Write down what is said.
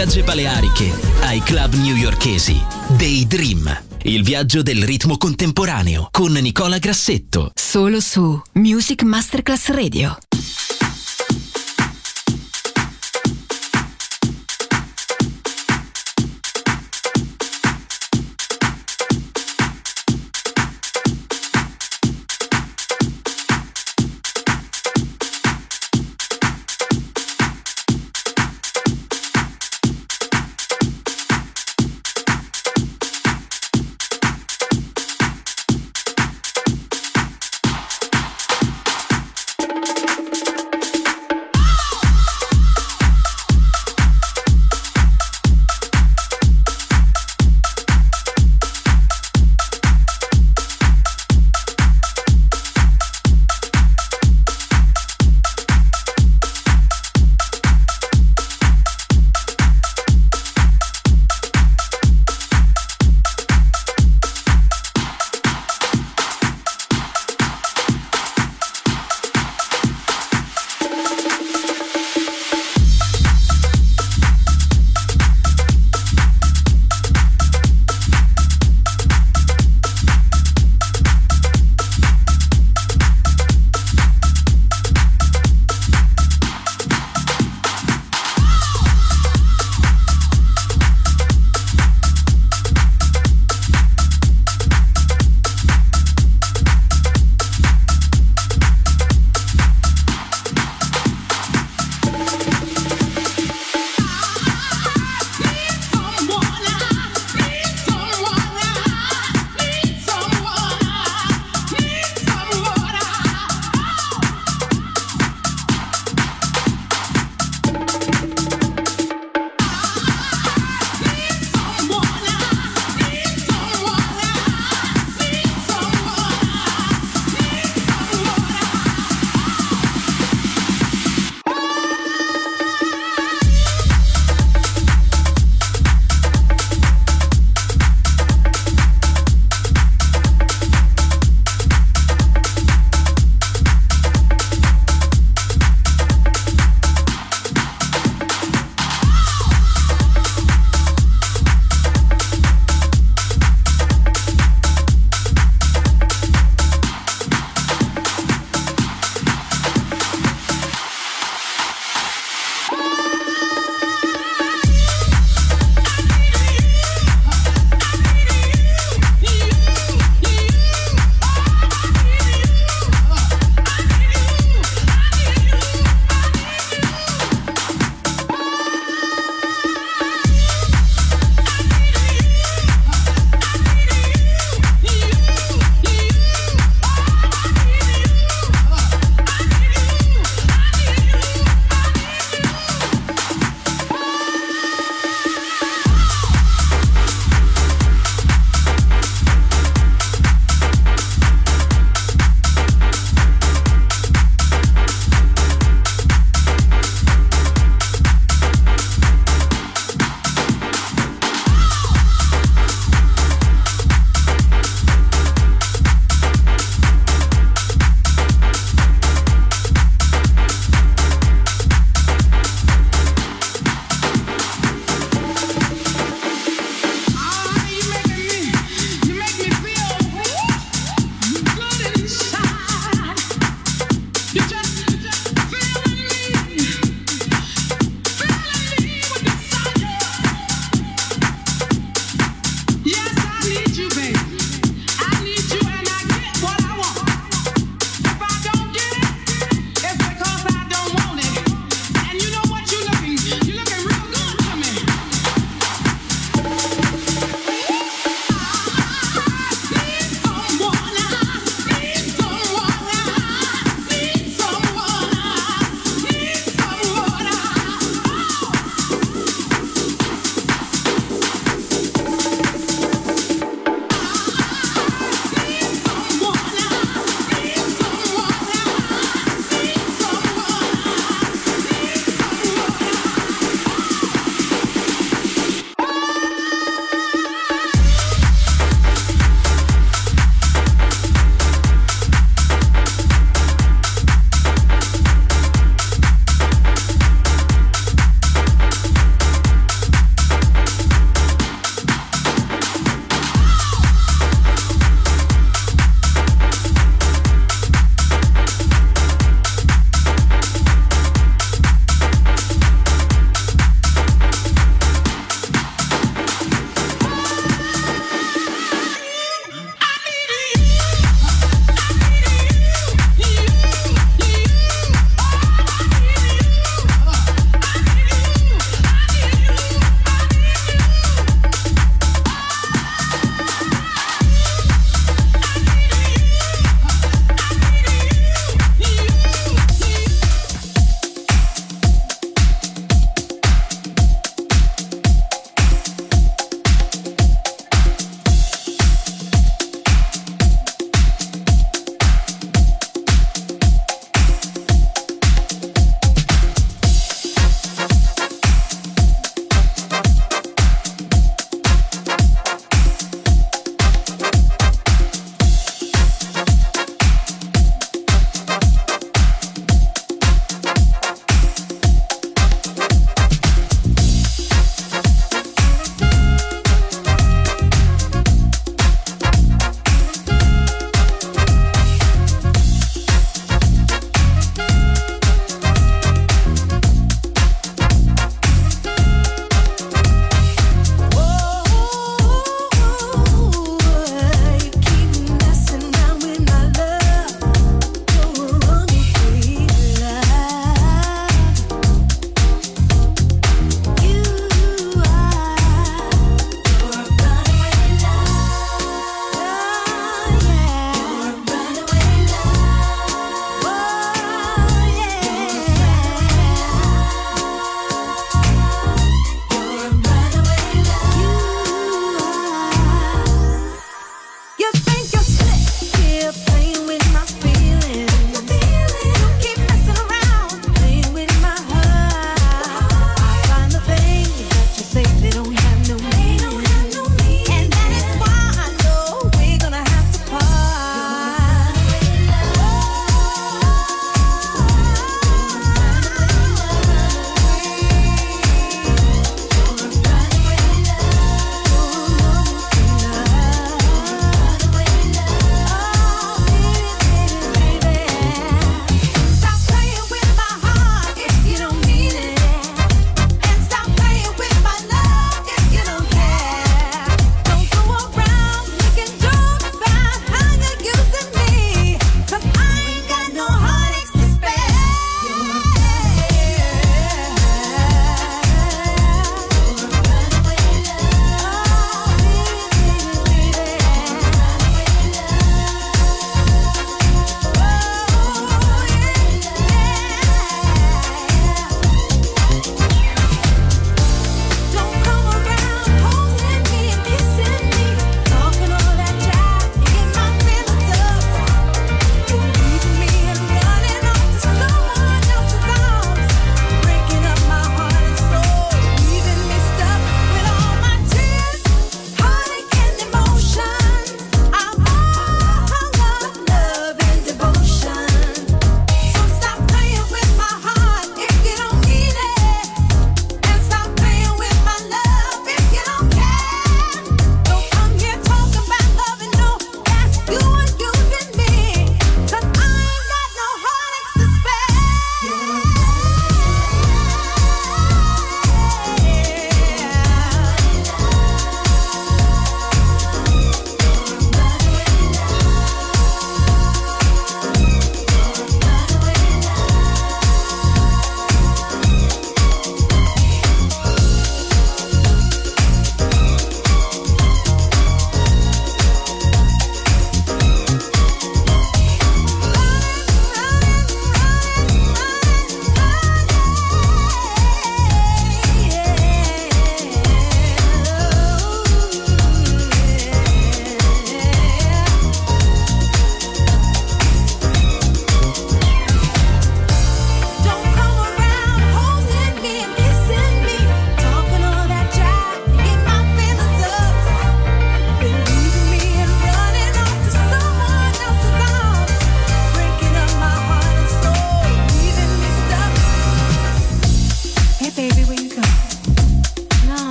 Spiagge baleariche ai club newyorkesi. Daydream. Il viaggio del ritmo contemporaneo con Nicola Grassetto. Solo su Music Masterclass Radio.